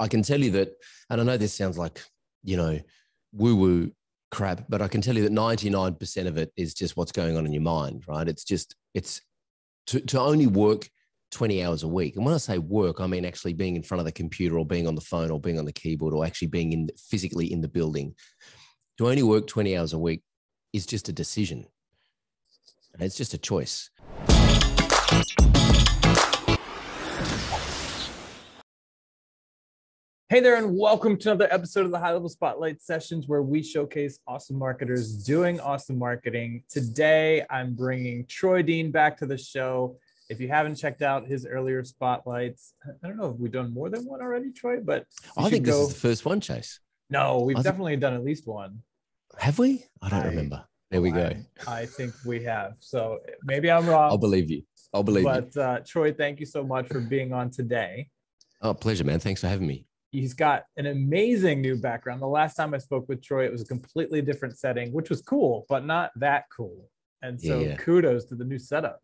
I can tell you that, and I know this sounds like, you know, woo woo crap, but I can tell you that 99% of it is just what's going on in your mind, right? It's just, it's to, to only work 20 hours a week. And when I say work, I mean actually being in front of the computer or being on the phone or being on the keyboard or actually being in physically in the building. To only work 20 hours a week is just a decision. It's just a choice. Hey there, and welcome to another episode of the High Level Spotlight Sessions where we showcase awesome marketers doing awesome marketing. Today, I'm bringing Troy Dean back to the show. If you haven't checked out his earlier spotlights, I don't know if we've done more than one already, Troy, but I think this go... is the first one, Chase. No, we've definitely done at least one. Have we? I don't I, remember. There we go. I, I, think we have. So maybe I'm wrong. I'll believe you. I'll believe but, you. But uh, Troy, thank you so much for being on today. Oh, pleasure, man. Thanks for having me he's got an amazing new background. The last time I spoke with Troy, it was a completely different setting, which was cool, but not that cool. And so yeah. kudos to the new setup.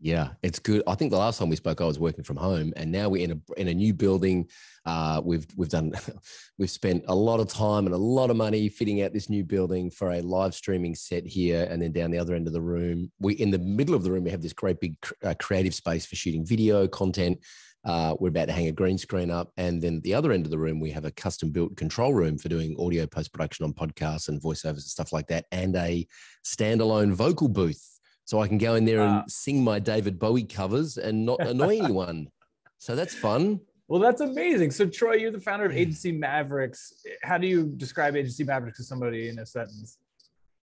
Yeah, it's good. I think the last time we spoke, I was working from home, and now we're in a in a new building. Uh, we've we've done we've spent a lot of time and a lot of money fitting out this new building for a live streaming set here, and then down the other end of the room, we in the middle of the room we have this great big uh, creative space for shooting video content. Uh, we're about to hang a green screen up. And then the other end of the room, we have a custom built control room for doing audio post production on podcasts and voiceovers and stuff like that, and a standalone vocal booth. So I can go in there and ah. sing my David Bowie covers and not annoy anyone. So that's fun. Well, that's amazing. So, Troy, you're the founder of Agency Mavericks. How do you describe Agency Mavericks to somebody in a sentence?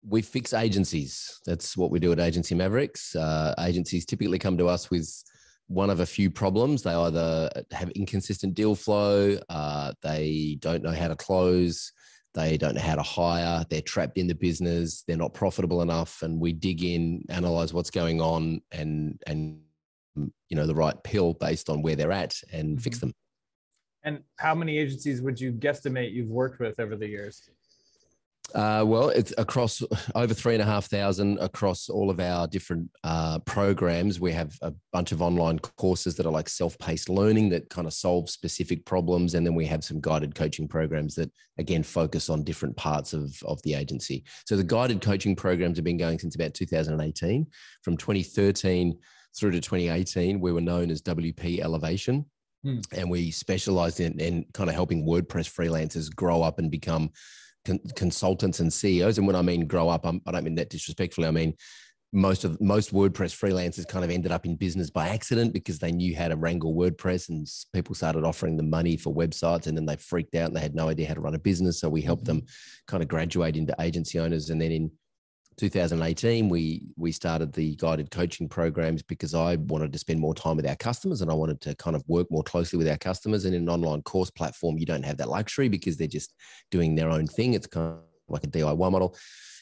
We fix agencies. That's what we do at Agency Mavericks. Uh, agencies typically come to us with one of a few problems. They either have inconsistent deal flow, uh, they don't know how to close, they don't know how to hire, they're trapped in the business, they're not profitable enough, and we dig in, analyze what's going on, and and you know the right pill based on where they're at, and mm-hmm. fix them. And how many agencies would you guesstimate you've worked with over the years? Uh, well, it's across over three and a half thousand across all of our different uh, programs. We have a bunch of online courses that are like self-paced learning that kind of solve specific problems, and then we have some guided coaching programs that again focus on different parts of of the agency. So the guided coaching programs have been going since about 2018. From 2013 through to 2018, we were known as WP Elevation. Hmm. And we specialized in, in kind of helping WordPress freelancers grow up and become con- consultants and CEOs. And when I mean grow up, I'm, I do not mean that disrespectfully. I mean most of most WordPress freelancers kind of ended up in business by accident because they knew how to wrangle WordPress, and people started offering them money for websites, and then they freaked out and they had no idea how to run a business. So we helped mm-hmm. them kind of graduate into agency owners, and then in 2018 we we started the guided coaching programs because I wanted to spend more time with our customers and I wanted to kind of work more closely with our customers. And in an online course platform you don't have that luxury because they're just doing their own thing. It's kind of like a DIY model.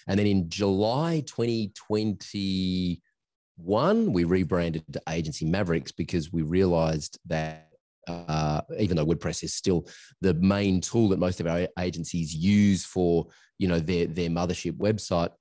And then in July 2021 we rebranded to Agency Mavericks because we realized that uh, even though WordPress is still the main tool that most of our agencies use for you know their their mothership website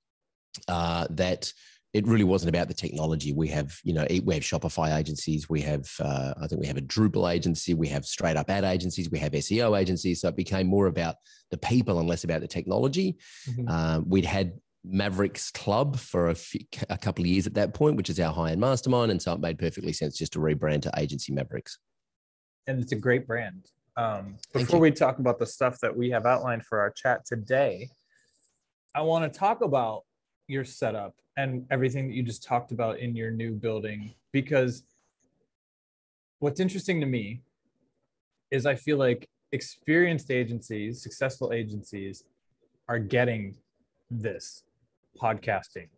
uh, that it really wasn't about the technology. We have, you know, we have Shopify agencies. We have, uh, I think we have a Drupal agency. We have straight up ad agencies. We have SEO agencies. So it became more about the people and less about the technology. Mm-hmm. Um, we'd had Mavericks Club for a, few, a couple of years at that point, which is our high end mastermind. And so it made perfectly sense just to rebrand to Agency Mavericks. And it's a great brand. Um, before we talk about the stuff that we have outlined for our chat today, I want to talk about your setup and everything that you just talked about in your new building because what's interesting to me is I feel like experienced agencies, successful agencies are getting this podcasting,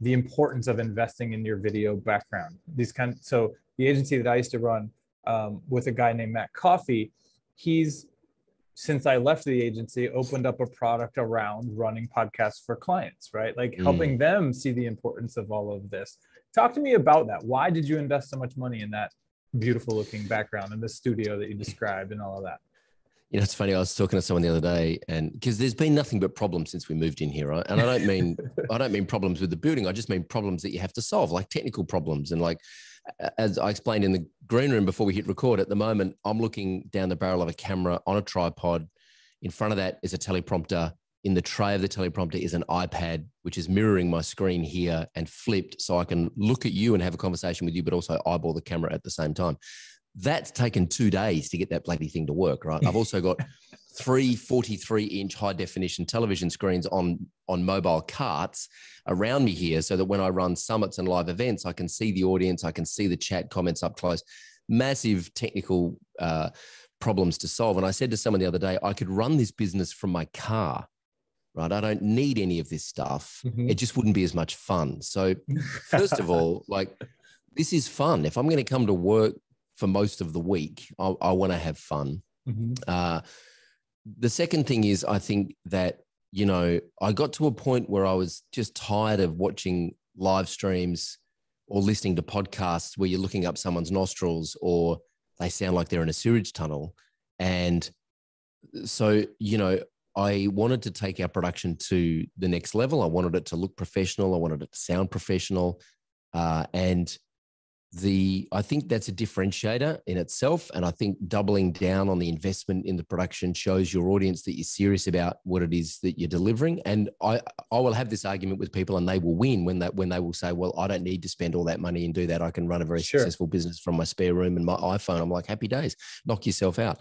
the importance of investing in your video background. These kind so the agency that I used to run um, with a guy named Matt Coffey, he's since I left the agency, opened up a product around running podcasts for clients, right? Like mm. helping them see the importance of all of this. Talk to me about that. Why did you invest so much money in that beautiful looking background and the studio that you described and all of that? You know, it's funny. I was talking to someone the other day, and because there's been nothing but problems since we moved in here, right? And I don't mean I don't mean problems with the building. I just mean problems that you have to solve, like technical problems and like as I explained in the green room before we hit record, at the moment, I'm looking down the barrel of a camera on a tripod. In front of that is a teleprompter. In the tray of the teleprompter is an iPad, which is mirroring my screen here and flipped so I can look at you and have a conversation with you, but also eyeball the camera at the same time. That's taken two days to get that bloody thing to work, right? I've also got three 43 inch high definition television screens on on mobile carts around me here so that when i run summits and live events i can see the audience i can see the chat comments up close. Massive technical uh, problems to solve. And i said to someone the other day i could run this business from my car right? I don't need any of this stuff. Mm-hmm. it just wouldn't be as much fun. So first of all like this is fun. If i'm going to come to work for most of the week i, I want to have fun. Mm-hmm. uh, the second thing is, I think that, you know, I got to a point where I was just tired of watching live streams or listening to podcasts where you're looking up someone's nostrils or they sound like they're in a sewage tunnel. And so, you know, I wanted to take our production to the next level. I wanted it to look professional. I wanted it to sound professional. Uh, and the I think that's a differentiator in itself. And I think doubling down on the investment in the production shows your audience that you're serious about what it is that you're delivering. And I I will have this argument with people and they will win when that when they will say, Well, I don't need to spend all that money and do that. I can run a very sure. successful business from my spare room and my iPhone. I'm like, happy days, knock yourself out.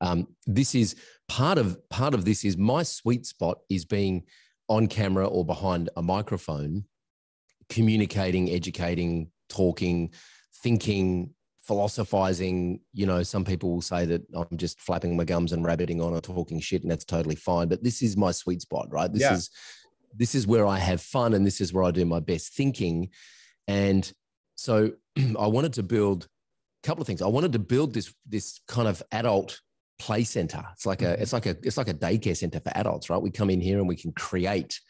Um, this is part of part of this is my sweet spot is being on camera or behind a microphone communicating educating talking, thinking, philosophizing. You know, some people will say that I'm just flapping my gums and rabbiting on or talking shit, and that's totally fine. But this is my sweet spot, right? This yeah. is this is where I have fun, and this is where I do my best thinking. And so, I wanted to build a couple of things. I wanted to build this this kind of adult play center. It's like a mm-hmm. it's like a it's like a daycare center for adults, right? We come in here and we can create.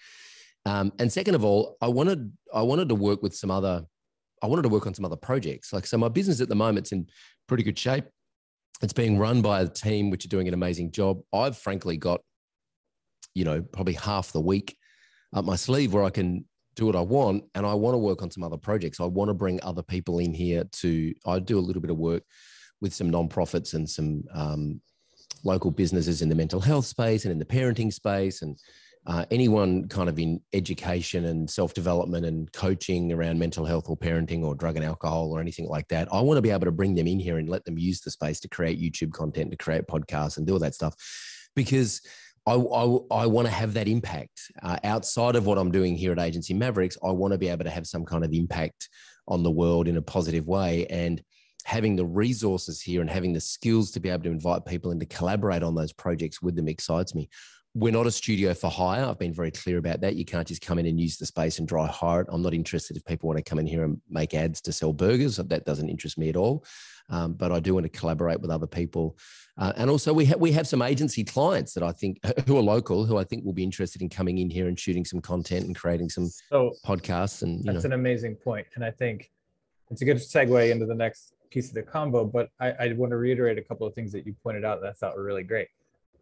Um, and second of all, I wanted I wanted to work with some other I wanted to work on some other projects. Like, so my business at the moment's in pretty good shape. It's being run by a team which are doing an amazing job. I've frankly got, you know, probably half the week up my sleeve where I can do what I want. And I want to work on some other projects. I want to bring other people in here to, I do a little bit of work with some nonprofits and some um, local businesses in the mental health space and in the parenting space and uh, anyone kind of in education and self development and coaching around mental health or parenting or drug and alcohol or anything like that, I want to be able to bring them in here and let them use the space to create YouTube content, to create podcasts, and do all that stuff, because I, I, I want to have that impact uh, outside of what I'm doing here at Agency Mavericks. I want to be able to have some kind of impact on the world in a positive way, and having the resources here and having the skills to be able to invite people and to collaborate on those projects with them excites me we're not a studio for hire. I've been very clear about that. You can't just come in and use the space and dry hire it. I'm not interested if people want to come in here and make ads to sell burgers. That doesn't interest me at all. Um, but I do want to collaborate with other people. Uh, and also, we, ha- we have some agency clients that I think who are local, who I think will be interested in coming in here and shooting some content and creating some so podcasts. And that's know. an amazing point. And I think it's a good segue into the next piece of the combo. But I, I want to reiterate a couple of things that you pointed out that I thought were really great.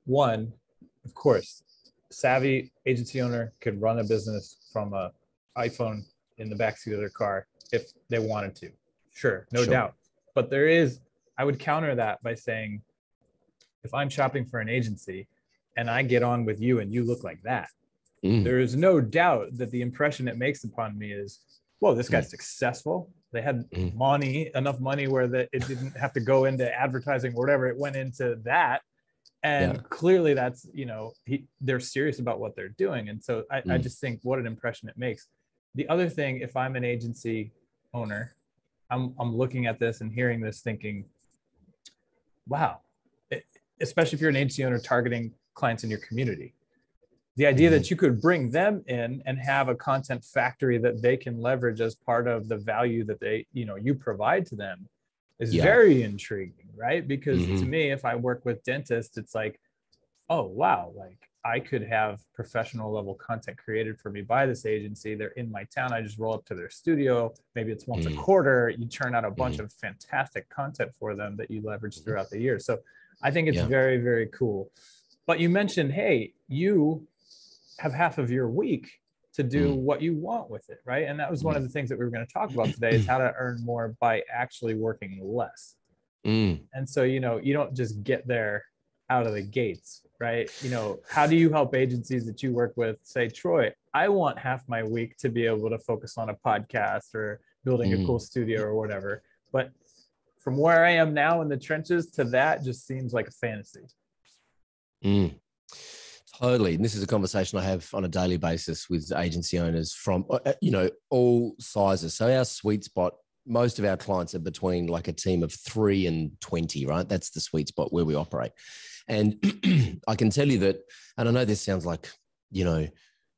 One, of course, savvy agency owner could run a business from a iPhone in the backseat of their car if they wanted to. Sure, no sure. doubt. But there is, I would counter that by saying, if I'm shopping for an agency and I get on with you and you look like that, mm. there is no doubt that the impression it makes upon me is, whoa, this guy's mm. successful. They had mm. money, enough money where that it didn't have to go into advertising or whatever. It went into that and yeah. clearly that's you know he, they're serious about what they're doing and so I, mm. I just think what an impression it makes the other thing if i'm an agency owner i'm, I'm looking at this and hearing this thinking wow it, especially if you're an agency owner targeting clients in your community the idea mm that you could bring them in and have a content factory that they can leverage as part of the value that they you know you provide to them is yeah. very intriguing, right? Because mm-hmm. to me, if I work with dentists, it's like, oh wow, like I could have professional level content created for me by this agency. They're in my town. I just roll up to their studio. Maybe it's once mm. a quarter. You churn out a bunch mm. of fantastic content for them that you leverage mm-hmm. throughout the year. So I think it's yeah. very, very cool. But you mentioned, hey, you have half of your week to do mm. what you want with it, right? And that was one of mm. the things that we were going to talk about today is how to earn more by actually working less. Mm. And so, you know, you don't just get there out of the gates, right? You know, how do you help agencies that you work with say, Troy, I want half my week to be able to focus on a podcast or building mm. a cool studio or whatever. But from where I am now in the trenches to that just seems like a fantasy. Mm. Totally. And this is a conversation I have on a daily basis with agency owners from, uh, uh, you know, all sizes. So our sweet spot, most of our clients are between like a team of three and 20, right? That's the sweet spot where we operate. And I can tell you that, and I know this sounds like, you know,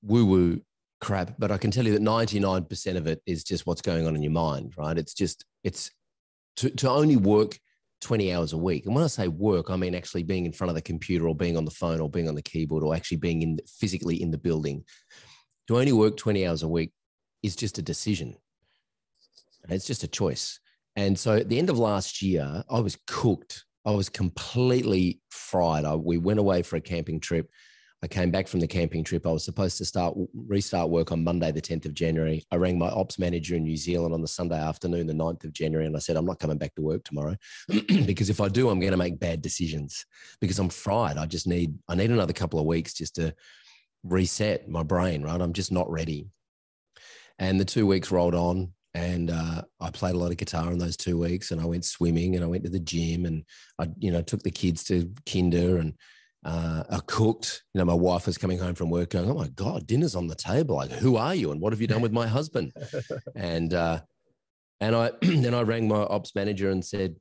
woo woo crap, but I can tell you that 99% of it is just what's going on in your mind, right? It's just, it's to, to only work 20 hours a week. And when I say work, I mean actually being in front of the computer or being on the phone or being on the keyboard or actually being in physically in the building. To only work 20 hours a week is just a decision. It's just a choice. And so at the end of last year, I was cooked. I was completely fried. I, we went away for a camping trip. I came back from the camping trip. I was supposed to start restart work on Monday, the 10th of January. I rang my ops manager in New Zealand on the Sunday afternoon, the 9th of January, and I said, I'm not coming back to work tomorrow because if I do, I'm going to make bad decisions because I'm fried. I just need I need another couple of weeks just to reset my brain, right? I'm just not ready. And the two weeks rolled on, and uh, I played a lot of guitar in those two weeks, and I went swimming, and I went to the gym, and I, you know, took the kids to kinder, and uh, I cooked. You know, my wife is coming home from work going, Oh my God, dinner's on the table. Like, who are you? And what have you done with my husband? and, uh, and I, then I rang my ops manager and said,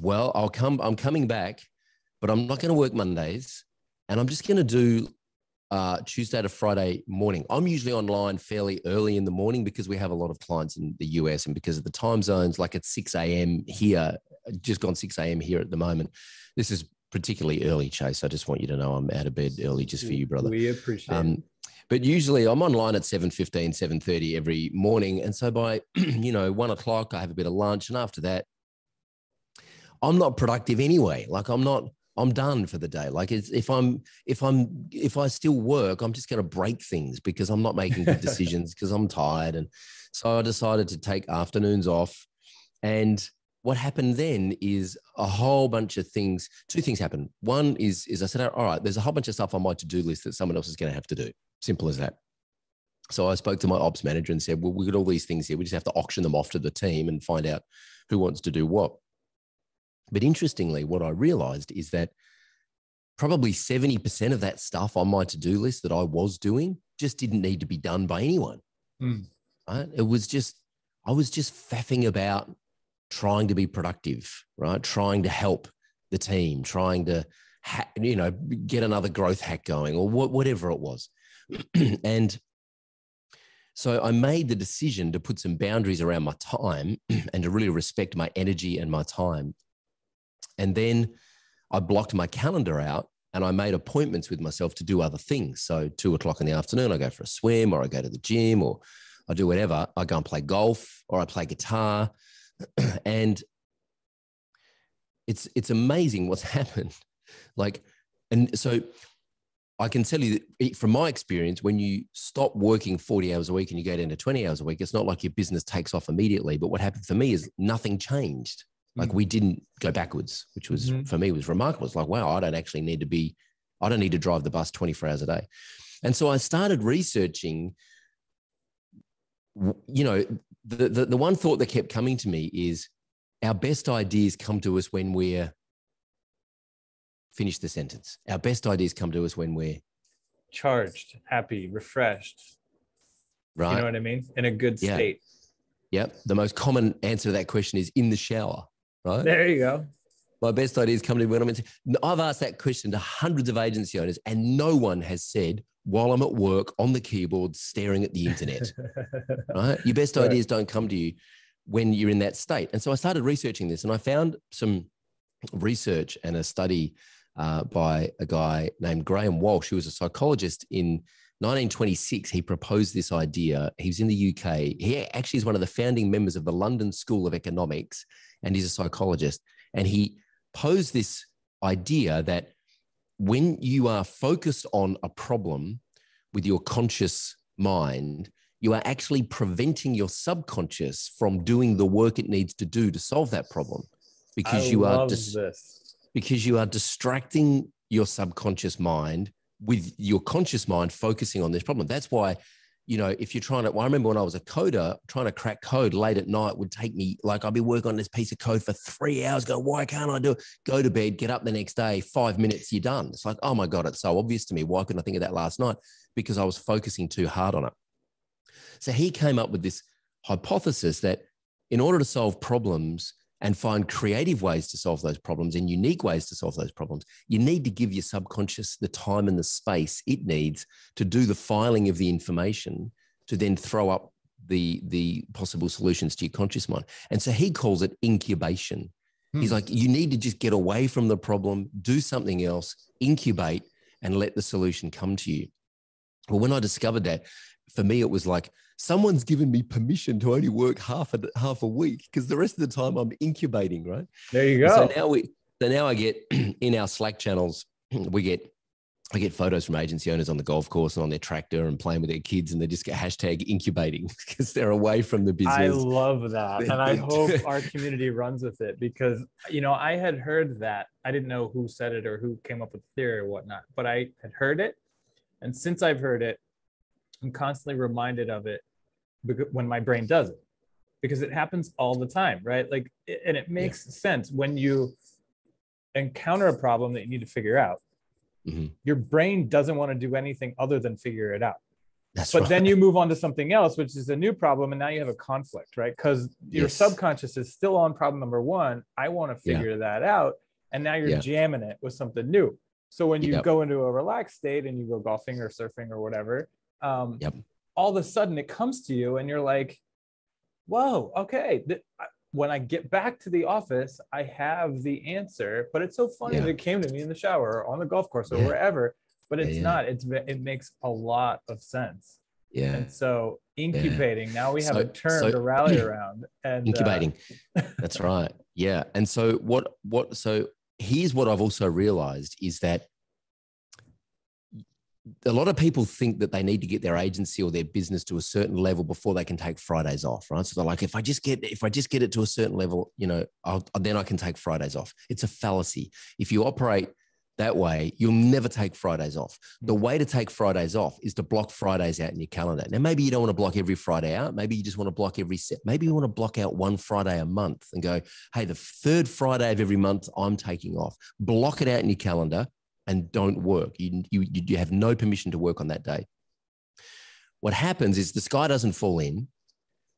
well, I'll come, I'm coming back, but I'm not going to work Mondays and I'm just going to do uh, Tuesday to Friday morning. I'm usually online fairly early in the morning because we have a lot of clients in the US and because of the time zones, like at 6 a.m. here, just gone 6 a.m. here at the moment. This is particularly early, Chase. I just want you to know I'm out of bed early just for you, brother. We appreciate um, it. But usually I'm online at 7.15, 7.30 every morning. And so by, you know, one o'clock, I have a bit of lunch. And after that, I'm not productive anyway. Like I'm not, I'm done for the day. Like if I'm, if I'm, if I still work, I'm just going to break things because I'm not making good decisions because I'm tired. And so I decided to take afternoons off and what happened then is a whole bunch of things. Two things happened. One is, is I said, all right, there's a whole bunch of stuff on my to-do list that someone else is going to have to do. Simple as that. So I spoke to my ops manager and said, well, we've got all these things here. We just have to auction them off to the team and find out who wants to do what. But interestingly, what I realized is that probably 70% of that stuff on my to-do list that I was doing just didn't need to be done by anyone. Mm. Right? It was just, I was just faffing about trying to be productive, right? Trying to help the team, trying to, ha- you know, get another growth hack going or wh- whatever it was. and so I made the decision to put some boundaries around my time and to really respect my energy and my time. And then I blocked my calendar out and I made appointments with myself to do other things. So two o'clock in the afternoon, I go for a swim or I go to the gym or I do whatever. I go and play golf or I play guitar and it's it's amazing what's happened. Like, and so I can tell you that from my experience, when you stop working 40 hours a week and you go down to 20 hours a week, it's not like your business takes off immediately. But what happened for me is nothing changed. Like we didn't go backwards, which was mm-hmm. for me was remarkable. It's like, wow, I don't actually need to be, I don't need to drive the bus 24 hours a day. And so I started researching, you know, the, the, the one thought that kept coming to me is our best ideas come to us when we're finish the sentence. Our best ideas come to us when we're charged, happy, refreshed. Right. You know what I mean? In a good state. Yeah. Yep. The most common answer to that question is in the shower. Right. There you go. My best ideas come to me when I'm in. I've asked that question to hundreds of agency owners, and no one has said, while I'm at work on the keyboard staring at the internet. right? Your best right. ideas don't come to you when you're in that state. And so I started researching this and I found some research and a study uh, by a guy named Graham Wallas, who was a psychologist in 1926. He proposed this idea. He was in the UK. He actually is one of the founding members of the London School of Economics and he's a psychologist. And he posed this idea that when you are focused on a problem with your conscious mind, you are actually preventing your subconscious from doing the work it needs to do to solve that problem because I you are dis- because you are distracting your subconscious mind with your conscious mind focusing on this problem. That's why, you know, if you're trying to, well, I remember when I was a coder, trying to crack code late at night would take me, like, I'd be working on this piece of code for three hours, go, why can't I do it? Go to bed, get up the next day, five minutes, you're done. It's like, oh my God, it's so obvious to me. Why couldn't I think of that last night? Because I was focusing too hard on it. So he came up with this hypothesis that in order to solve problems, and find creative ways to solve those problems and unique ways to solve those problems, you need to give your subconscious the time and the space it needs to do the filing of the information to then throw up the, the possible solutions to your conscious mind. And so he calls it incubation. Hmm. He's like, you need to just get away from the problem, do something else, incubate, and let the solution come to you. Well, when I discovered that, for me, it was like, someone's given me permission to only work half a half a week because the rest of the time I'm incubating, right? There you go. So now we so now I get in our Slack channels, we get I get photos from agency owners on the golf course and on their tractor and playing with their kids, and they just get hashtag incubating because they're away from the business. I love that. and I hope our community runs with it because, you know, I had heard that. I didn't know who said it or who came up with the theory or whatnot, but I had heard it. And since I've heard it, I'm constantly reminded of it when my brain does it because it happens all the time right like and it makes yeah. sense when you encounter a problem that you need to figure out mm-hmm. your brain doesn't want to do anything other than figure it out That's but right. then you move on to something else which is a new problem and now you have a conflict right because your yes. subconscious is still on problem number one i want to figure yeah. that out and now you're yeah. jamming it with something new so when you yep. go into a relaxed state and you go golfing or surfing or whatever um, yep all of a sudden it comes to you and you're like, whoa, okay. When I get back to the office, I have the answer. But it's so funny yeah. that it came to me in the shower or on the golf course or yeah. wherever. But it's yeah, not. It's it makes a lot of sense. Yeah. And so incubating. Now we have so, a term so, to rally around. And uh, incubating. Uh, That's right. Yeah. And so what what so here's what I've also realized is that a lot of people think that they need to get their agency or their business to a certain level before they can take Fridays off, right? So they're like, if I just get if I just get it to a certain level, you know, I'll, then I can take Fridays off. It's a fallacy. If you operate that way, you'll never take Fridays off. The mm. way to take Fridays off is to block Fridays out in your calendar. Now, maybe you don't want to block every Friday out. Maybe you just want to block every set. Maybe you want to block out one Friday a month and go, hey, the third Friday of every month, I'm taking off. Block it out in your calendar and don't work. You, you, you have no permission to work on that day. What happens is the sky doesn't fall in.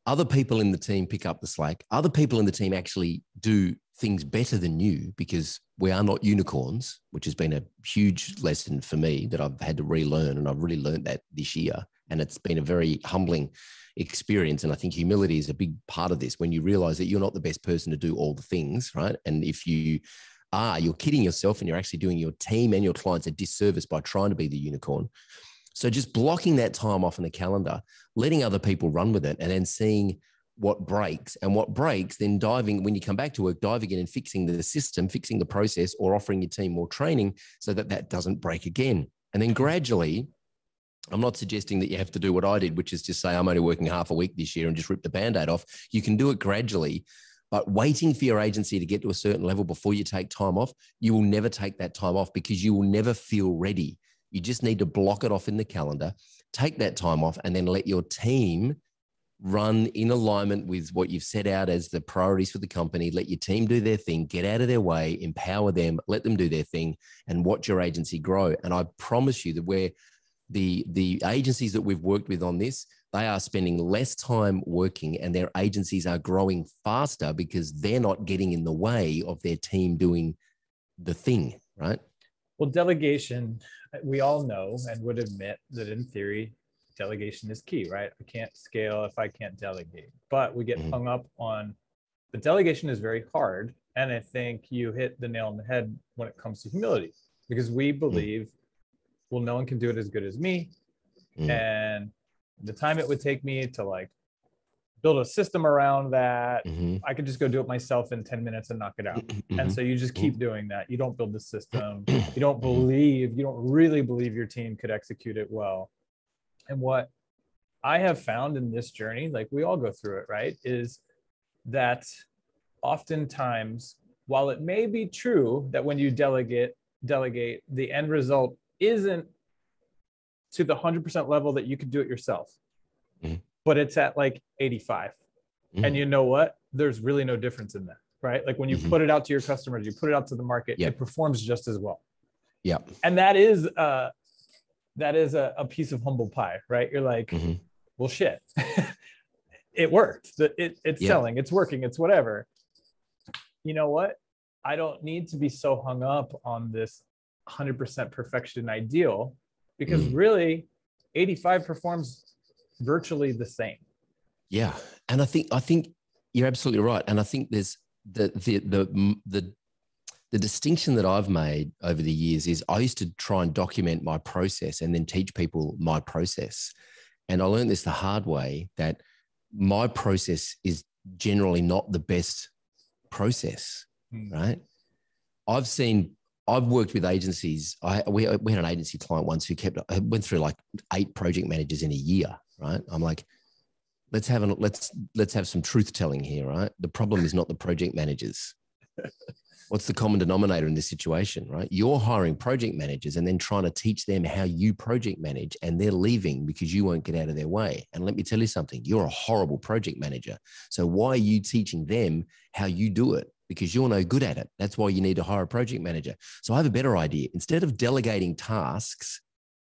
Other people in the team pick up the slack. Other people in the team actually do things better than you because we are not unicorns, which has been a huge lesson for me that I've had to relearn. And I've really learned that this year. And it's been a very humbling experience. And I think humility is a big part of this when you realize that you're not the best person to do all the things, right? And if you are, you're kidding yourself and you're actually doing your team and your clients a disservice by trying to be the unicorn. So just blocking that time off in the calendar, letting other people run with it, and then seeing what breaks and what breaks, then diving when you come back to work, diving in and fixing the system, fixing the process, or offering your team more training so that that doesn't break again. And then gradually, I'm not suggesting that you have to do what I did, which is just say, I'm only working half a week this year and just rip the band aid off. You can do it gradually but waiting for your agency to get to a certain level before you take time off, you will never take that time off because you will never feel ready. You just need to block it off in the calendar, take that time off, and then let your team run in alignment with what you've set out as the priorities for the company. Let your team do their thing, get out of their way, empower them, let them do their thing, and watch your agency grow. And I promise you that where the the agencies that we've worked with on this, they are spending less time working and their agencies are growing faster because they're not getting in the way of their team doing the thing, right? Well, delegation, we all know and would admit that in theory, delegation is key, right? I can't scale if I can't delegate, but we get mm-hmm. hung up on the delegation is very hard. And I think you hit the nail on the head when it comes to humility because we mm. believe, mm-hmm. well, no one can do it as good as me. Mm-hmm. And the time it would take me to like build a system around that mm-hmm. i could just go do it myself in 10 minutes and knock it out mm-hmm. and so you just keep mm-hmm. doing that you don't build the system you don't mm-hmm. believe you don't really believe your team could execute it well and what I have found in this journey, like we all go through it, right? Is that oftentimes, while it may be true that when you delegate, delegate, the end result isn't to the 100% level that you could do it yourself, mm-hmm. But it's at like 85. Mm-hmm. And you know what? There's really no difference in that, right? Like when you mm-hmm. put it out to your customers, you put it out to the market, yep. it performs just as well. Yeah. And that is uh that is a, a piece of humble pie, right? You're like, mm-hmm. well shit. it worked. It, it's selling, it's working, it's whatever. You know what? I don't need to be so hung up on this 100% perfection ideal because mm. really 85 performs virtually the same. Yeah. And I think I think you're absolutely right. And I think there's the the the the the distinction that I've made over the years is I used to try and document my process and then teach people my process. And I learned this the hard way that my process is generally not the best process, mm. right? I've seen, I've worked with agencies. I we, we had an agency client once who kept went through like eight project managers in a year, right? I'm like, let's have an let's let's have some truth telling here, right? The problem is not the project managers. what's the common denominator in this situation, right? You're hiring project managers and then trying to teach them how you project manage, and they're leaving because you won't get out of their way. And let me tell you something you're a horrible project manager. So, why are you teaching them how you do it? Because you're no good at it. That's why you need to hire a project manager. So, I have a better idea. Instead of delegating tasks,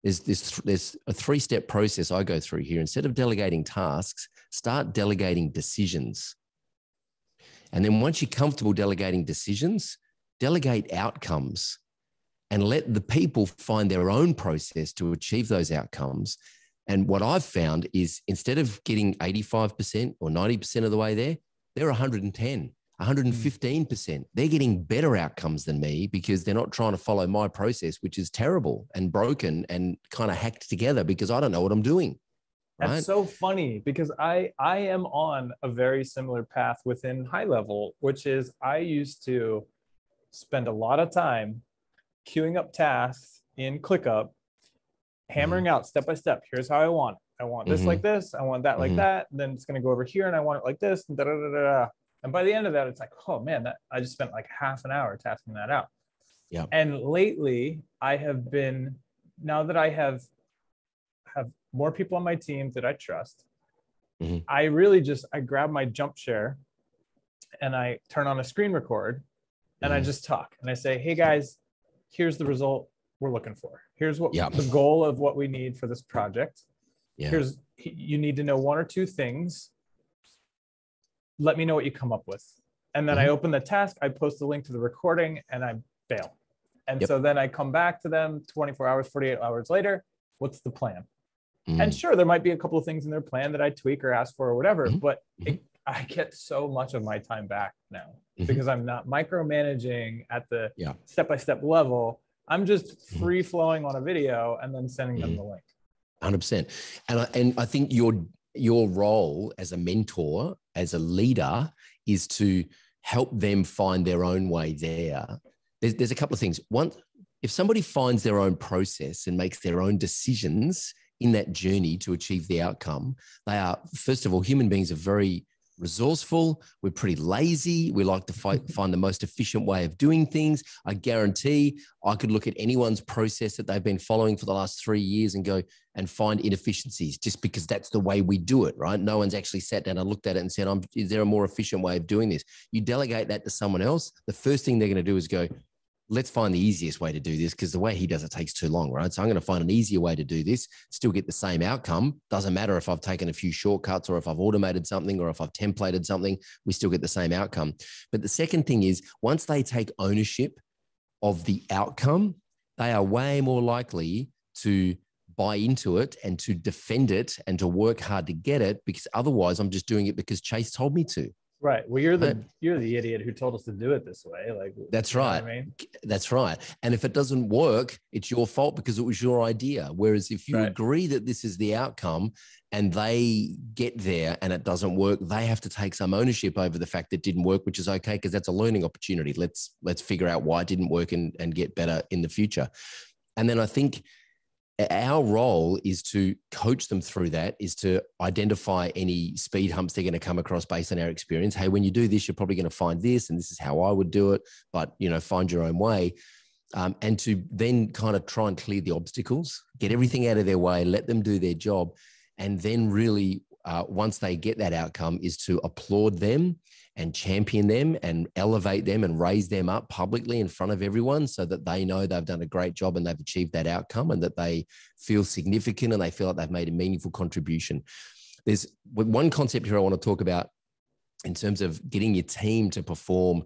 there's, there's, there's a three step process I go through here. Instead of delegating tasks, start delegating decisions. And then once you're comfortable delegating decisions, delegate outcomes and let the people find their own process to achieve those outcomes. And what I've found is instead of getting 85% or 90% of the way there, they're 110, 115%. They're getting better outcomes than me because they're not trying to follow my process, which is terrible and broken and kind of hacked together because I don't know what I'm doing. That's so funny because I I am on a very similar path within high level, which is I used to spend a lot of time queuing up tasks in ClickUp, hammering mm-hmm. out step by step. Here's how I want. It. I want this mm-hmm. like this. I want that mm-hmm. like that. And then it's going to go over here, and I want it like this. And, da, da, da, da. And by the end of that, it's like, oh man, that I just spent like half an hour tasking that out. Yeah. And lately, I have been now that I have have more people on my team that I trust. Mm-hmm. I really just I grab my Jumpshare and I turn on a screen record and mm-hmm. I just talk and I say, "Hey guys, here's the result we're looking for. Here's what the goal of what we need for this project. Yeah. Here's you need to know one or two things. Let me know what you come up with." And then mm-hmm. I open the task, I post the link to the recording and I bail. And yep. so then I come back to them 24 hours, 48 hours later. What's the plan? Mm. And sure, there might be a couple of things in their plan that I tweak or ask for or whatever, mm-hmm. but it, mm-hmm. I get so much of my time back now mm-hmm. because I'm not micromanaging at the step by step level. I'm just mm-hmm. free flowing on a video and then sending them mm-hmm. the link. 100%. And I, and I think your your role as a mentor, as a leader, is to help them find their own way there. There's, there's a couple of things. One, if somebody finds their own process and makes their own decisions in that journey to achieve the outcome. They are, first of all, human beings are very resourceful. We're pretty lazy. We like to fight, find the most efficient way of doing things. I guarantee I could look at anyone's process that they've been following for the last three years and go and find inefficiencies just because that's the way we do it, right? No one's actually sat down and looked at it and said, I'm Is there a more efficient way of doing this? You delegate that to someone else. The first thing they're going to do is go, let's find the easiest way to do this because the way he does it takes too long, right? So I'm going to find an easier way to do this, still get the same outcome. Doesn't matter if I've taken a few shortcuts or if I've automated something or if I've templated something, we still get the same outcome. But the second thing is once they take ownership of the outcome, they are way more likely to buy into it and to defend it and to work hard to get it because otherwise I'm just doing it because Chase told me to. Right. Well, you're the but, you're the idiot who told us to do it this way. Like that's right. I mean? That's right. And if it doesn't work, it's your fault because it was your idea. Whereas if you right. agree that this is the outcome and they get there and it doesn't work, they have to take some ownership over the fact that it didn't work, which is okay because that's a learning opportunity. Let's let's figure out why it didn't work and, and get better in the future. And then I think our role is to coach them through that is to identify any speed humps they're going to come across based on our experience. Hey when you do this you're probably going to find this and this is how i would do it but you know find your own way. Um, and to then kind of try and clear the obstacles get everything out of their way let them do their job and then really uh, once they get that outcome is to applaud them and champion them and elevate them and raise them up publicly in front of everyone so that they know they've done a great job and they've achieved that outcome and that they feel significant and they feel like they've made a meaningful contribution. There's one concept here I want to talk about in terms of getting your team to perform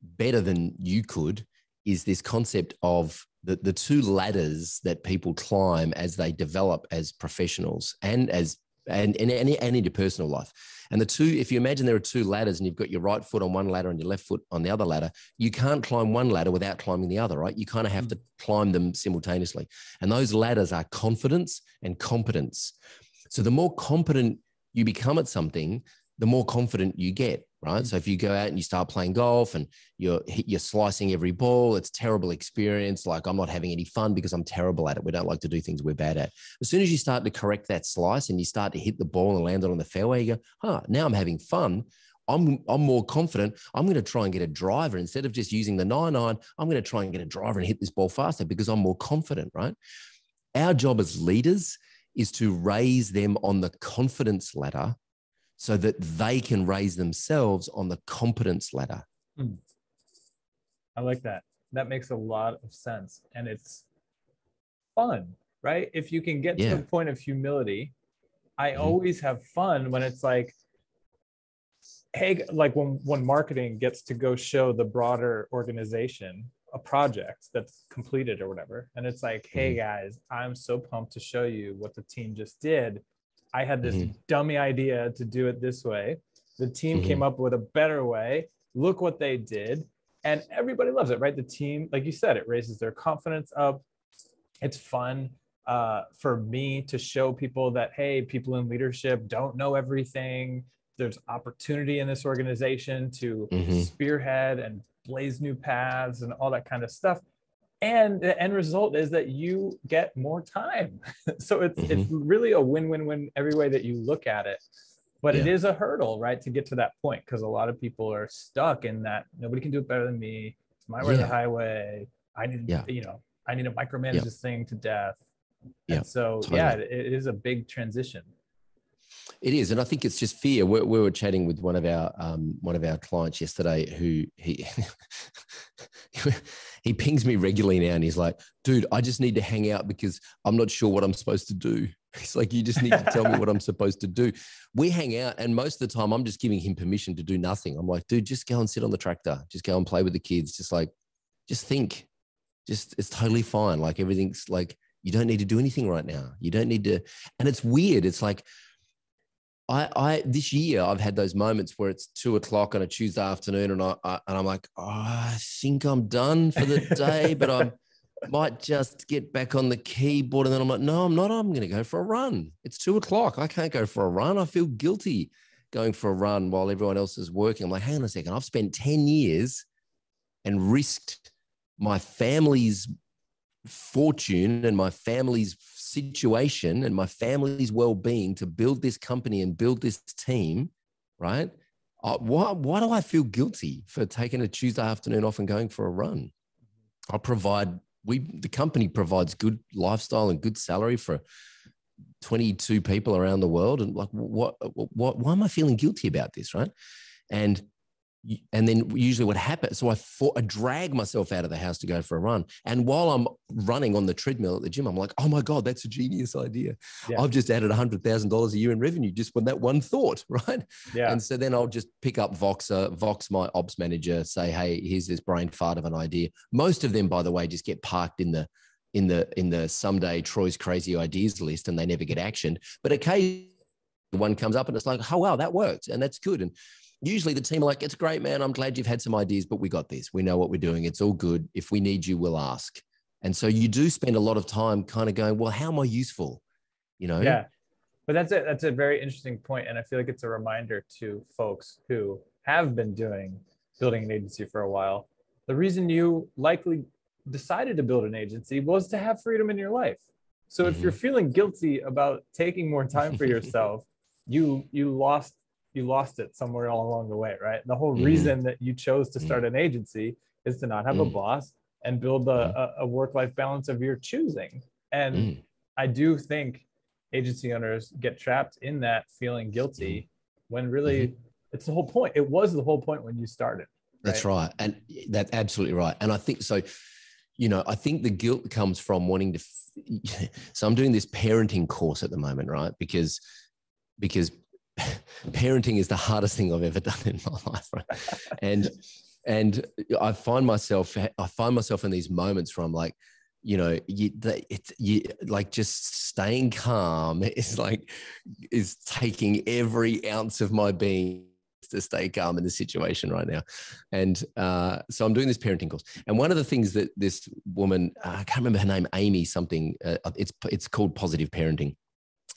better than you could is this concept of the, the two ladders that people climb as they develop as professionals and as and, and, and in your personal life. And the two, if you imagine there are two ladders and you've got your right foot on one ladder and your left foot on the other ladder, you can't climb one ladder without climbing the other, right? You kind of have hmm. to climb them simultaneously. And those ladders are confidence and competence. So the more competent you become at something, the more confident you get right? Mm. So if you go out and you start playing golf and you're you're slicing every ball, it's terrible experience. Like I'm not having any fun because I'm terrible at it. We don't like to do things we're bad at. As soon as you start to correct that slice and you start to hit the ball and land it on the fairway, you go, huh, now I'm having fun. I'm I'm more confident. I'm going to try and get a driver instead of just using the nine iron. I'm going to try and get a driver and hit this ball faster because I'm more confident, right? Our job as leaders is to raise them on the confidence ladder so that they can raise themselves on the competence ladder. Mm. I like that. That makes a lot of sense. And it's fun, right? If you can get yeah. to the point of humility, I mm-hmm. always have fun when it's like, hey, like when, when marketing gets to go show the broader organization a project that's completed or whatever. And it's like, hey mm-hmm. guys, I'm so pumped to show you what the team just did I had this mm-hmm. dummy idea to do it this way. The team mm-hmm. came up with a better way. Look what they did. And everybody loves it, right? The team, like you said, it raises their confidence up. It's fun uh, for me to show people that, hey, people in leadership don't know everything. There's opportunity in this organization to mm-hmm. spearhead and blaze new paths and all that kind of stuff and the end result is that you get more time so it's mm-hmm. it's really a win-win-win every way that you look at it but yeah. it is a hurdle right to get to that point because a lot of people are stuck in that nobody can do it better than me it's my way yeah. the highway i need yeah. you know i need to micromanage yeah. this thing to death yeah and so totally. yeah it, it is a big transition it is, and I think it's just fear. We, we were chatting with one of our um, one of our clients yesterday, who he he pings me regularly now, and he's like, "Dude, I just need to hang out because I'm not sure what I'm supposed to do." He's like, "You just need to tell me what I'm supposed to do." We hang out, and most of the time, I'm just giving him permission to do nothing. I'm like, "Dude, just go and sit on the tractor. Just go and play with the kids. Just like, just think. Just it's totally fine. Like everything's like." You don't need to do anything right now. You don't need to. And it's weird. It's like I, I this year I've had those moments where it's two o'clock on a Tuesday afternoon, and I, I and I'm like, oh, I think I'm done for the day, but I might just get back on the keyboard, and then I'm like, no, I'm not. I'm going to go for a run. It's two o'clock. I can't go for a run. I feel guilty going for a run while everyone else is working. I'm like, hang on a second. I've spent ten years and risked my family's fortune and my family's situation and my family's well-being to build this company and build this team right? Uh, why, why do i feel guilty for taking a tuesday afternoon off and going for a run? I provide we the company provides good lifestyle and good salary for 22 people around the world. And like what, what why am i feeling guilty about this right? And and then usually what happens so I, for, I drag myself out of the house to go for a run. And while i'm running on the treadmill at the gym i'm like oh my god that's a genius idea. Yeah. i've just added $100000 a year in revenue just with that one thought right? Yeah. And so then i'll just pick up voxer vox my ops manager say hey here's this brain fart of an idea. Most of them by the way just get parked in the in the in the someday troy's crazy ideas list and they never get actioned. But occasionally one comes up and it's like oh wow that worked and that's good. And usually the team are like, it's great, man. I'm glad you've had some ideas, but we got this. We know what we're doing. It's all good. If we need you, we'll ask. And so you do spend a lot of time kind of going, well, how am I useful? You know? Yeah. But that's it. That's a very interesting point. And I feel like it's a reminder to folks who have been doing building an agency for a while. The reason you likely decided to build an agency was to have freedom in your life. So if you're mm-hmm. feeling guilty about taking more time for yourself, you you lost you lost it somewhere all along the way, right? The whole mm-hmm. reason that you chose to start mm-hmm. an agency is to not have a mm. boss and build a, a work-life balance of your choosing. And mm. I do think agency owners get trapped in that feeling guilty when really mm-hmm. it's the whole point. It was the whole point when you started. Right? That's right. And that's absolutely right. And I think so, you know, I think the guilt comes from wanting to. so I'm doing this parenting course at the moment, right? Because, because parenting is the hardest thing I've ever done in my life, right? And, and I find myself, I find myself in these moments where I'm like, you know you it's you like just staying calm is like is taking every ounce of my being to stay calm in the situation right now. And uh, so i'm doing this parenting course. And one of the things that this woman i can't remember her name amy something uh, it's it's called positive parenting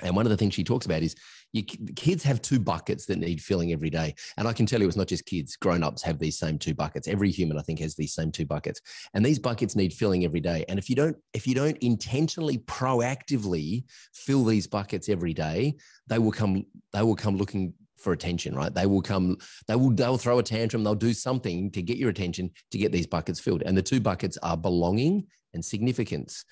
and one of the things she talks about is you, kids have two buckets that need filling every day. And I can tell you, it's not just kids, grown ups have these same two buckets. Every human, I think, has these same two buckets. And these buckets need filling every day. And if you don't, if you don't intentionally, proactively fill these buckets every day, they will come, they will come looking for attention, right? They will come, they will, they'll throw a tantrum, they'll do something to get your attention to get these buckets filled. And the two buckets are belonging and significance.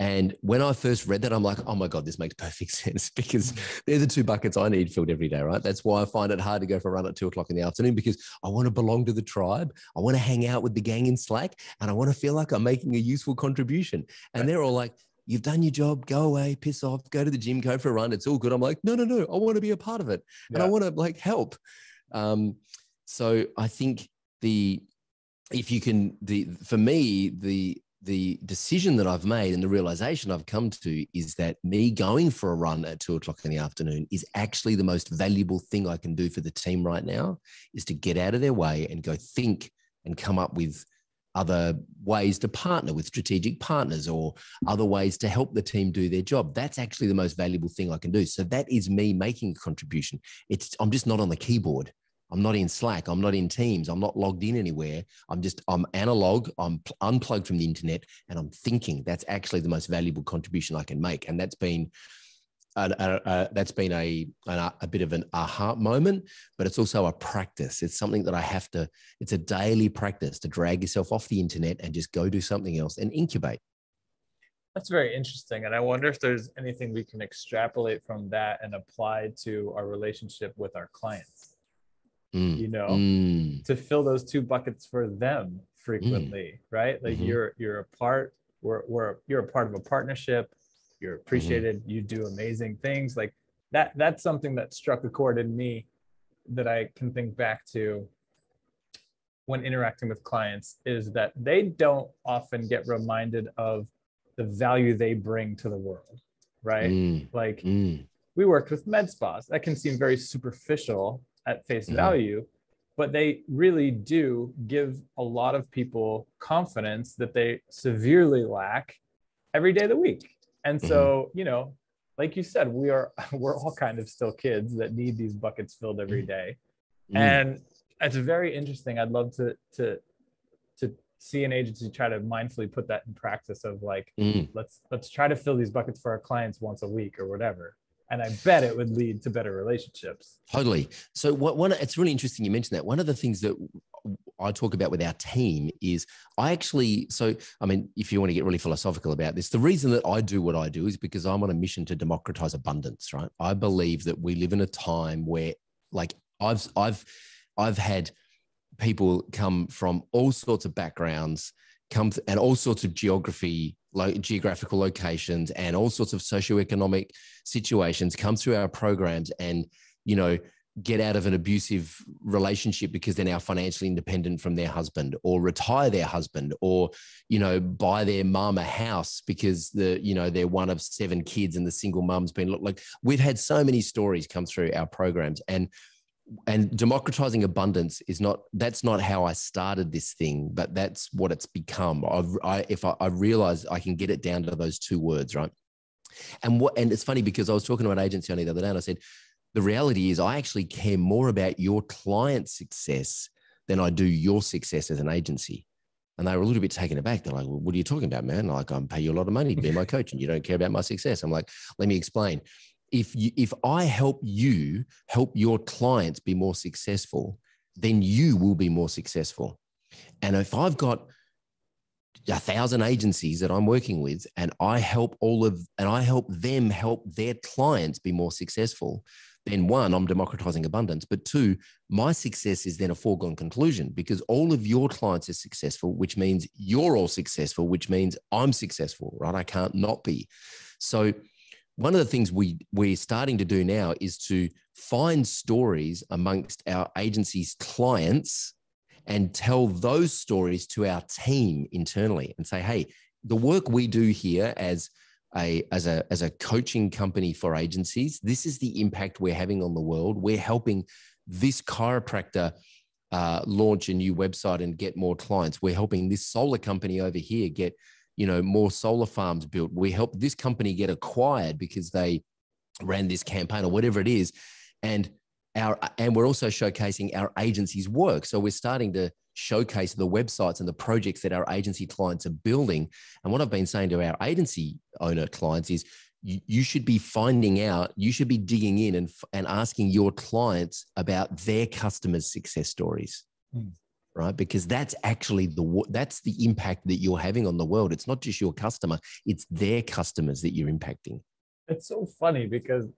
And when I first read that, I'm like, oh my God, this makes perfect sense because they're the two buckets I need filled every day, right? That's why I find it hard to go for a run at two o'clock in the afternoon because I want to belong to the tribe. I want to hang out with the gang in Slack and I want to feel like I'm making a useful contribution. And they're all like, you've done your job, go away, piss off, go to the gym, go for a run. It's all good. I'm like, no, no, no, I want to be a part of it and yeah. I want to like help. Um, so I think the, if you can, the, for me, the, the decision that I've made and the realization I've come to is that me going for a run at two o'clock in the afternoon is actually the most valuable thing I can do for the team right now is to get out of their way and go think and come up with other ways to partner with strategic partners or other ways to help the team do their job. That's actually the most valuable thing I can do. So that is me making a contribution. It's I'm just not on the keyboard. I'm not in Slack. I'm not in Teams. I'm not logged in anywhere. I'm just, I'm analog. I'm unplugged from the internet and I'm thinking. That's actually the most valuable contribution I can make. And that's been, a, a, a, that's been a, a bit of an aha moment, but it's also a practice. It's something that I have to, it's a daily practice to drag yourself off the internet and just go do something else and incubate. That's very interesting. And I wonder if there's anything we can extrapolate from that and apply to our relationship with our clients mm. you know, mm. to fill those two buckets for them frequently, mm. right? Like mm-hmm. you're you're a part, we're, we're you're a part of a partnership, you're mm-hmm. appreciated, mm-hmm. you do amazing things. Like that that's something that struck a chord in me that I can think back to when interacting with clients is that they don't often get reminded of the value they bring to the world, right? Mm. Like mm. we worked with med spas. That can seem very superficial at face mm-hmm. value but they really do give a lot of people confidence that they severely lack every day of the week and so mm-hmm. you know like you said we are we're all kind of still kids that need these buckets filled every day. mm-hmm. Mm-hmm. and it's very interesting i'd love to to to see an agency try to mindfully put that in practice of like mm. let's let's try to fill these buckets for our clients once a week or whatever and I bet it would lead to better relationships. Totally. So what one it's really interesting you mentioned that. One of the things that I talk about with our team is I actually so I mean if you want to get really philosophical about this the reason that I do what I do is because I'm on a mission to democratize abundance right I believe that we live in a time where like I've I've I've had people come from all sorts of backgrounds come and all sorts of geography geographical locations and all sorts of socioeconomic situations come through our programs and you know get out of an abusive relationship because they're now financially independent from their husband or retire their husband or you know buy their mom a house because the you know they're one of seven kids and the single mum's been like we've had so many stories come through our programs. And and democratizing abundance is not that's not how i started this thing but that's what it's become I've, i if I, I realize i can get it down to those two words right and what and it's funny because i was talking to an agency only the other day and i said the reality is i actually care more about your client success than i do your success as an agency And they were a little bit taken aback. They're like, well, what are you talking about, man? Like, I'm paying you a lot of money to be my coach and you don't care about my success. I'm like, let me explain. If you, if I help you help your clients be more successful, then you will be more successful. And if I've got a thousand agencies that I'm working with and I help all of and I help them help their clients be more successful, then one, I'm democratizing abundance. But two, my success is then a foregone conclusion because all of your clients are successful, which means you're all successful, which means I'm successful, right? I can't not be. So one of the things we we're starting to do now is to find stories amongst our agency's clients and tell those stories to our team internally and say, hey, the work we do here as a as a as a coaching company for agencies this is the impact we're having on the world. We're helping this chiropractor uh, launch a new website and get more clients. We're helping this solar company over here get you know more solar farms built we help this company get acquired because they ran this campaign or whatever it is and our and we're also showcasing our agency's work so we're starting to showcase the websites and the projects that our agency clients are building. And what I've been saying to our agency owner clients is you, should be finding out, you should be digging in and, and asking your clients about their customers' success stories. Hmm. Right, because that's actually the that's the impact that you're having on the world. It's not just your customer; it's their customers that you're impacting. It's so funny because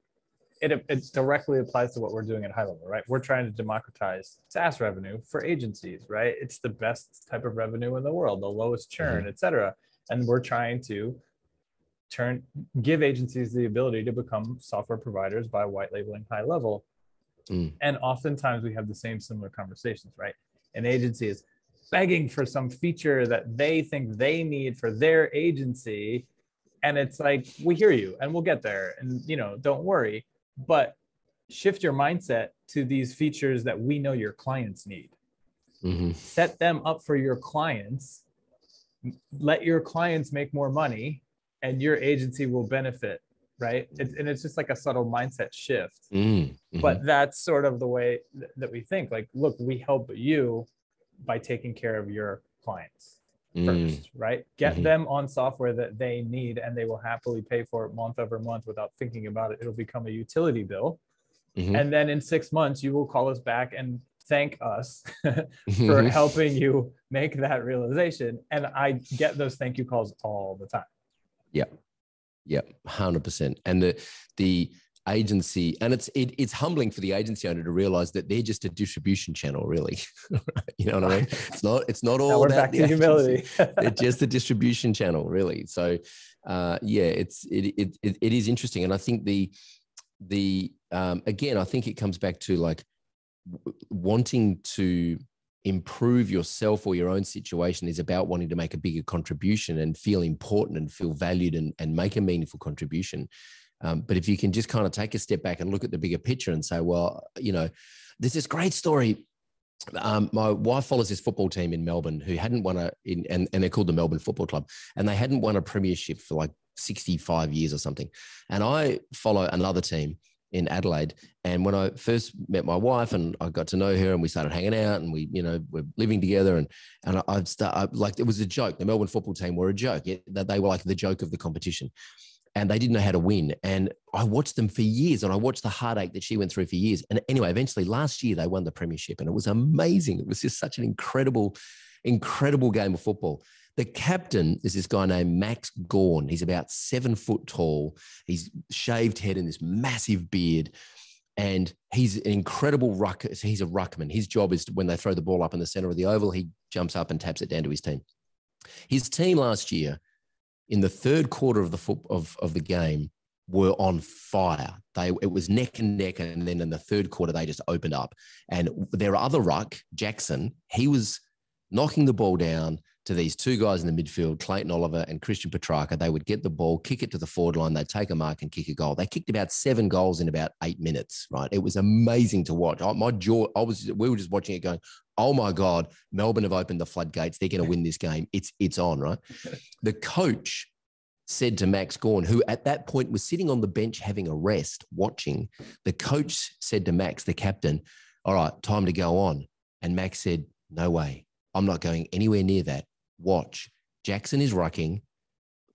it, it directly applies to what we're doing at HighLevel, right? We're trying to democratize SaaS revenue for agencies, right? It's the best type of revenue in the world, the lowest churn, mm-hmm. et cetera. And we're trying to turn give agencies the ability to become software providers by white labeling HighLevel. Mm. And oftentimes we have the same similar conversations, right? An agency is begging for some feature that they think they need for their agency and it's like we hear you and we'll get there and you know don't worry but shift your mindset to these features that we know your clients need. Mm-hmm. Set them up for your clients. Let your clients make more money, and your agency will benefit. Right, it, and it's just like a subtle mindset shift. Mm-hmm. But that's sort of the way th- that we think. Like, look, we help you by taking care of your clients mm. first, right? Get mm-hmm. them on software that they need and they will happily pay for it month over month without thinking about it. It'll become a utility bill. Mm-hmm. And then in six months, you will call us back and thank us for helping you make that realization. And I get those thank you calls all the time. Yeah. Yeah. 100%. And the, the, agency and it's it, it's humbling for the agency owner to realize that they're just a distribution channel really. You know what i mean? It's not it's not all about the humility. It's just a distribution channel really. So uh yeah it's it, it it it is interesting. And i think the the um again i think it comes back to like wanting to improve yourself or your own situation is about wanting to make a bigger contribution and feel important and feel valued and, and make a meaningful contribution um, but if you can just kind of take a step back and look at the bigger picture and say, well, you know, there's this great story. Um, my wife follows this football team in Melbourne who hadn't won a, in, and, and they're called the Melbourne Football Club, and they hadn't won a premiership for like 65 years or something. And I follow another team in Adelaide. And when I first met my wife and I got to know her and we started hanging out and we, you know, we're living together and, and I, I'd start I, like, it was a joke. The Melbourne football team were a joke. That they were like the joke of the competition and they didn't know how to win. And I watched them for years and I watched the heartache that she went through for years. And anyway, eventually last year they won the premiership and it was amazing. It was just such an incredible, incredible game of football. The captain is this guy named Max Gawn. He's about seven foot tall. He's shaved head and this massive beard. And he's an incredible ruck. He's a ruckman. His job is when they throw the ball up in the center of the oval, he jumps up and taps it down to his team. His team last year in the third quarter of the foot of, of the game were on fire. They it was neck and neck, and then in the third quarter they just opened up. And their other ruck, Jackson, he was knocking the ball down to these two guys in the midfield, Clayton Oliver and Christian Petracca. They would get the ball, kick it to the forward line, they'd take a mark and kick a goal. They kicked about seven goals in about eight minutes, right? It was amazing to watch. My jaw, I was, we were just watching it going, oh my God, Melbourne have opened the floodgates. They're going to win this game. It's, it's on, right? The coach said to Max Gawn, who at that point was sitting on the bench having a rest, watching, the coach said to Max, the captain, all right, time to go on. And Max said, no way. I'm not going anywhere near that. Watch. Jackson is rucking.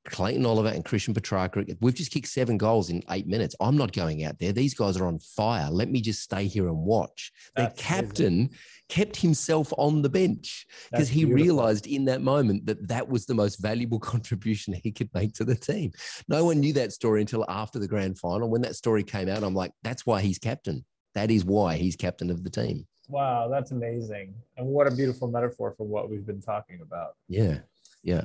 Clayton Oliver and Christian Petracca. We've just kicked seven goals in eight minutes. I'm not going out there. These guys are on fire. Let me just stay here and watch. Their captain amazing. kept himself on the bench because he beautiful. realized in that moment that that was the most valuable contribution he could make to the team. No one knew that story until after the grand final. When that story came out, I'm like, that's why he's captain. That is why he's captain of the team. Wow, that's amazing. And what a beautiful metaphor for what we've been talking about. Yeah. Yeah.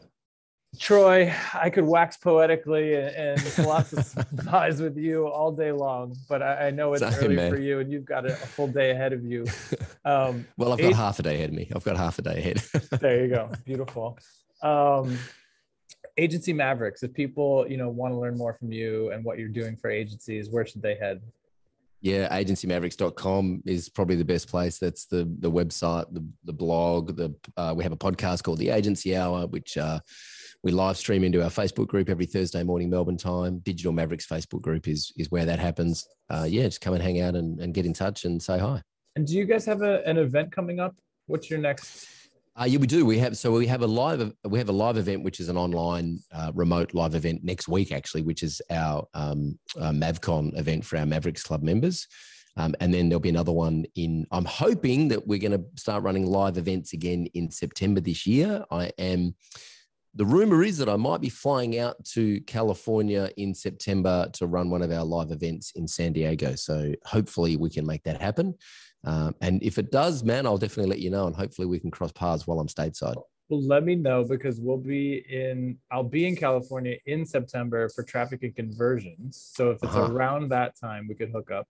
Troy, I could wax poetically and, and philosophize with you all day long, but I, I know it's Same, early man. for you and you've got a, a, full day ahead of you. Um, well, I've got half a day ahead of me. I've got half a day ahead. there you go. Beautiful. Um, agency Mavericks. If people, you know, want to learn more from you and what you're doing for agencies, where should they head? Yeah, agencymavericks.com is probably the best place. That's the the website, the the blog. The uh, we have a podcast called the Agency Hour, which uh, we live stream into our Facebook group every Thursday morning Melbourne time. Digital Mavericks Facebook group is is where that happens. Uh, yeah, just come and hang out and, and get in touch and say hi. And do you guys have a, an event coming up? What's your next uh, yeah, we do. We have so we have a live we have a live event which is an online uh, remote live event next week actually, which is our um, uh, Mavcon event for our Mavericks Club members. Um, and then there'll be another one in. I'm hoping that we're going to start running live events again in September this year. I am. The rumor is that I might be flying out to California in September to run one of our live events in San Diego. So hopefully we can make that happen. Um, and if it does, man, I'll definitely let you know, and hopefully we can cross paths while I'm stateside. Well, let me know because we'll be in. I'll be in California in September for traffic and conversions. So if it's uh-huh. around that time, we could hook up.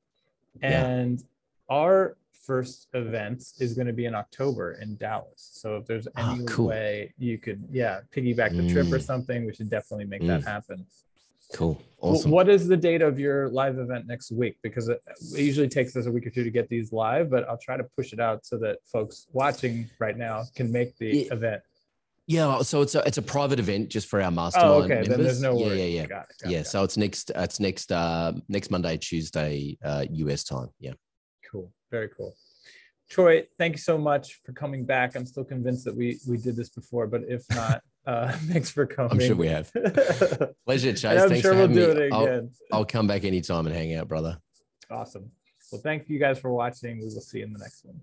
And yeah. our first event is going to be in October in Dallas. So if there's ah, any oh, cool. way you could, yeah, piggyback the mm. trip or mm. something, we should definitely make mm. that happen. Cool. Awesome. What is the date of your live event next week? Because it, it, usually takes us a week or two to get these live, but I'll try to push it out so that folks watching right now can make the yeah. event. Yeah, so it's a it's a private event just for our mastermind oh, okay. members. Then there's no worries. yeah, yeah, yeah, got it, got yeah. It, so it's next it's next uh next Monday, Tuesday, uh US time. Yeah. Cool. Very cool. Troy, thank you so much for coming back. I'm still convinced that we we did this before, but if not, uh, thanks for coming. I'm sure we have. Pleasure, Chase. I'm thanks sure we'll do me. it again. I'll, I'll come back anytime and hang out, brother. Awesome. Well, thank you guys for watching. We will see you in the next one.